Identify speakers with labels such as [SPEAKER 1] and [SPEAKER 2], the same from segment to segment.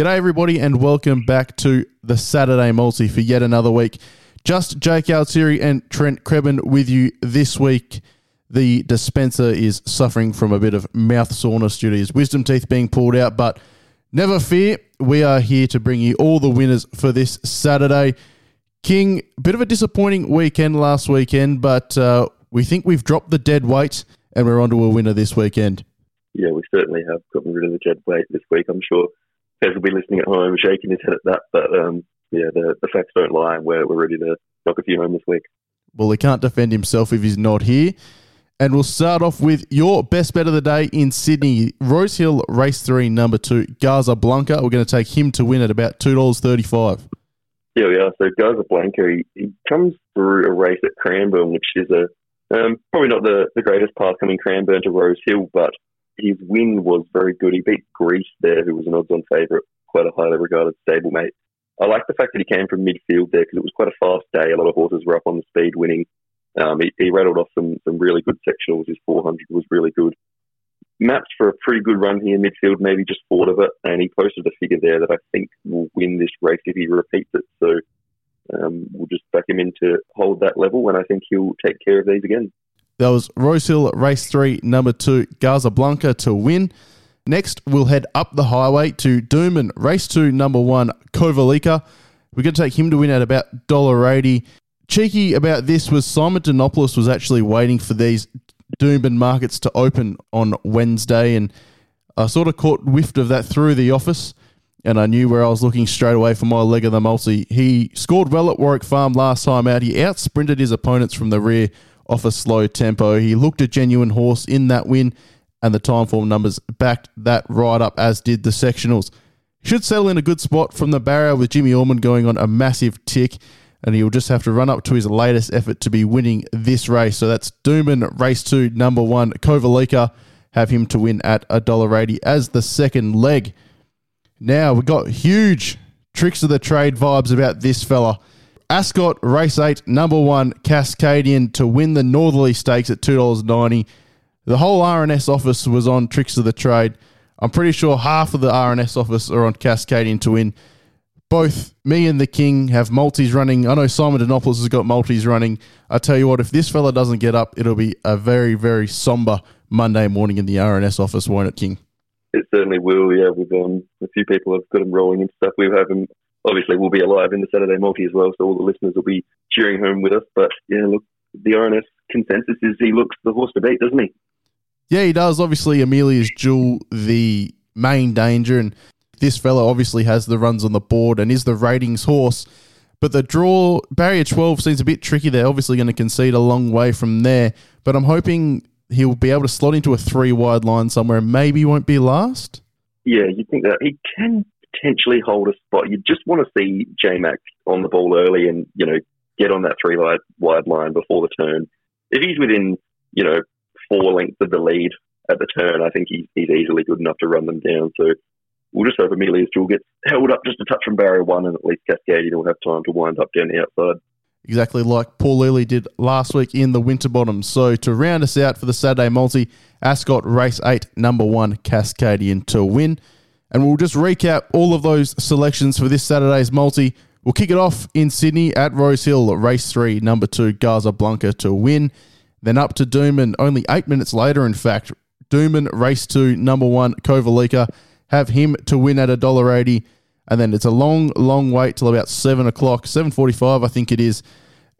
[SPEAKER 1] G'day, everybody, and welcome back to the Saturday Multi for yet another week. Just Jake Altieri and Trent Krebin with you this week. The dispenser is suffering from a bit of mouth soreness due to his wisdom teeth being pulled out, but never fear, we are here to bring you all the winners for this Saturday. King, bit of a disappointing weekend last weekend, but uh, we think we've dropped the dead weight and we're onto a winner this weekend.
[SPEAKER 2] Yeah, we certainly have gotten rid of the dead weight this week. I'm sure Pez will be listening at home, shaking his head at that. But um, yeah, the, the facts don't lie, and we're, we're ready to knock a few home this week.
[SPEAKER 1] Well, he can't defend himself if he's not here. And we'll start off with your best bet of the day in Sydney. Rose Hill, race three, number two, Garza Blanca. We're going to take him to win at about $2.35.
[SPEAKER 2] Yeah, we are. So Garza Blanca, he, he comes through a race at Cranbourne, which is a um, probably not the, the greatest path coming Cranbourne to Rose Hill, but his win was very good. He beat Greece there, who was an odds-on favourite, quite a highly regarded stablemate. I like the fact that he came from midfield there because it was quite a fast day. A lot of horses were up on the speed winning. Um, he, he, rattled off some, some really good sectionals. His 400 was really good. Maps for a pretty good run here in midfield, maybe just thought of it, and he posted a figure there that I think will win this race if he repeats it. So um, we'll just back him in to hold that level, and I think he'll take care of these again.
[SPEAKER 1] That was Rose Hill race three, number two, Garza Blanca to win. Next, we'll head up the highway to Doomben, race two, number one, Kovalica. We're going to take him to win at about $1.80. Cheeky about this was Simon Denopoulos was actually waiting for these Doomben markets to open on Wednesday, and I sort of caught whiffed of that through the office, and I knew where I was looking straight away for my leg of the multi. He scored well at Warwick Farm last time out. He out sprinted his opponents from the rear off a slow tempo. He looked a genuine horse in that win, and the time form numbers backed that right up, as did the sectionals. Should settle in a good spot from the barrier with Jimmy Orman going on a massive tick, and he'll just have to run up to his latest effort to be winning this race. So that's Doomben, race two, number one, Kovalica Have him to win at $1.80 as the second leg. Now we've got huge tricks of the trade vibes about this fella. Ascot, race eight, number one, Cascadian to win the Northerly Stakes at $2.90. The whole RNS office was on Tricks of the Trade. I'm pretty sure half of the RNS office are on Cascadian to win. Both me and the King have multis running. I know Simon Denopoulos has got multis running. I tell you what, if this fella doesn't get up, it'll be a very, very somber Monday morning in the RNS office, won't it, King?
[SPEAKER 2] It certainly will, yeah. We've um, a few people have got him rolling and stuff. We have him obviously we'll be alive in the Saturday multi as well, so all the listeners will be cheering home with us. But yeah, look, the RNS consensus is he looks the horse to beat, doesn't he?
[SPEAKER 1] Yeah, he does. Obviously, Amelia's Jewel, the main danger, and this fella obviously has the runs on the board and is the ratings horse. But the draw, barrier 12 seems a bit tricky. They're obviously going to concede a long way from there. But I'm hoping he'll be able to slot into a three wide line somewhere and maybe won't be last.
[SPEAKER 2] Yeah, you think that he can potentially hold a spot. You just want to see J Mac on the ball early and, you know, get on that three wide, line before the turn. If he's within, you know, four lengths of the lead at the turn, I think he's, he's easily good enough to run them down. So we'll just hope Amelia's Jewel gets held up just a touch from barrier one and at least Cascadian will have time to wind up down the outside.
[SPEAKER 1] Exactly like Paul Lely did last week in the Winterbottom. So to round us out for the Saturday multi, Ascot race eight, number one, Cascadian to win. And we'll just recap all of those selections for this Saturday's multi. We'll kick it off in Sydney at Rose Hill, race three, number two, Garza Blanca to win. Then up to Doomben, only eight minutes later, in fact. Doomben, race two, number one, Kovalica. Have him to win at $1.80. And then it's a long, long wait till about 7 o'clock, 7.45, I think it is,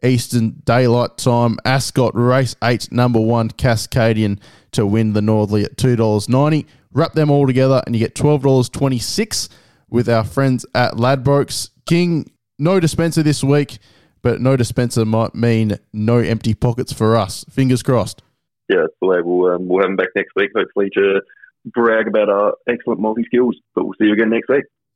[SPEAKER 1] Eastern Daylight Time. Ascot, race eight, number one, Cascadian to win the Northerly at $2.90. Wrap them all together and you get $12.26 with our friends at Ladbrokes. King, no dispenser this week, but no dispenser might mean no empty pockets for us. Fingers crossed.
[SPEAKER 2] Yeah, that's the way we'll, um, we'll have them back next week, hopefully, to brag about our excellent multi skills. But we'll see you again next week.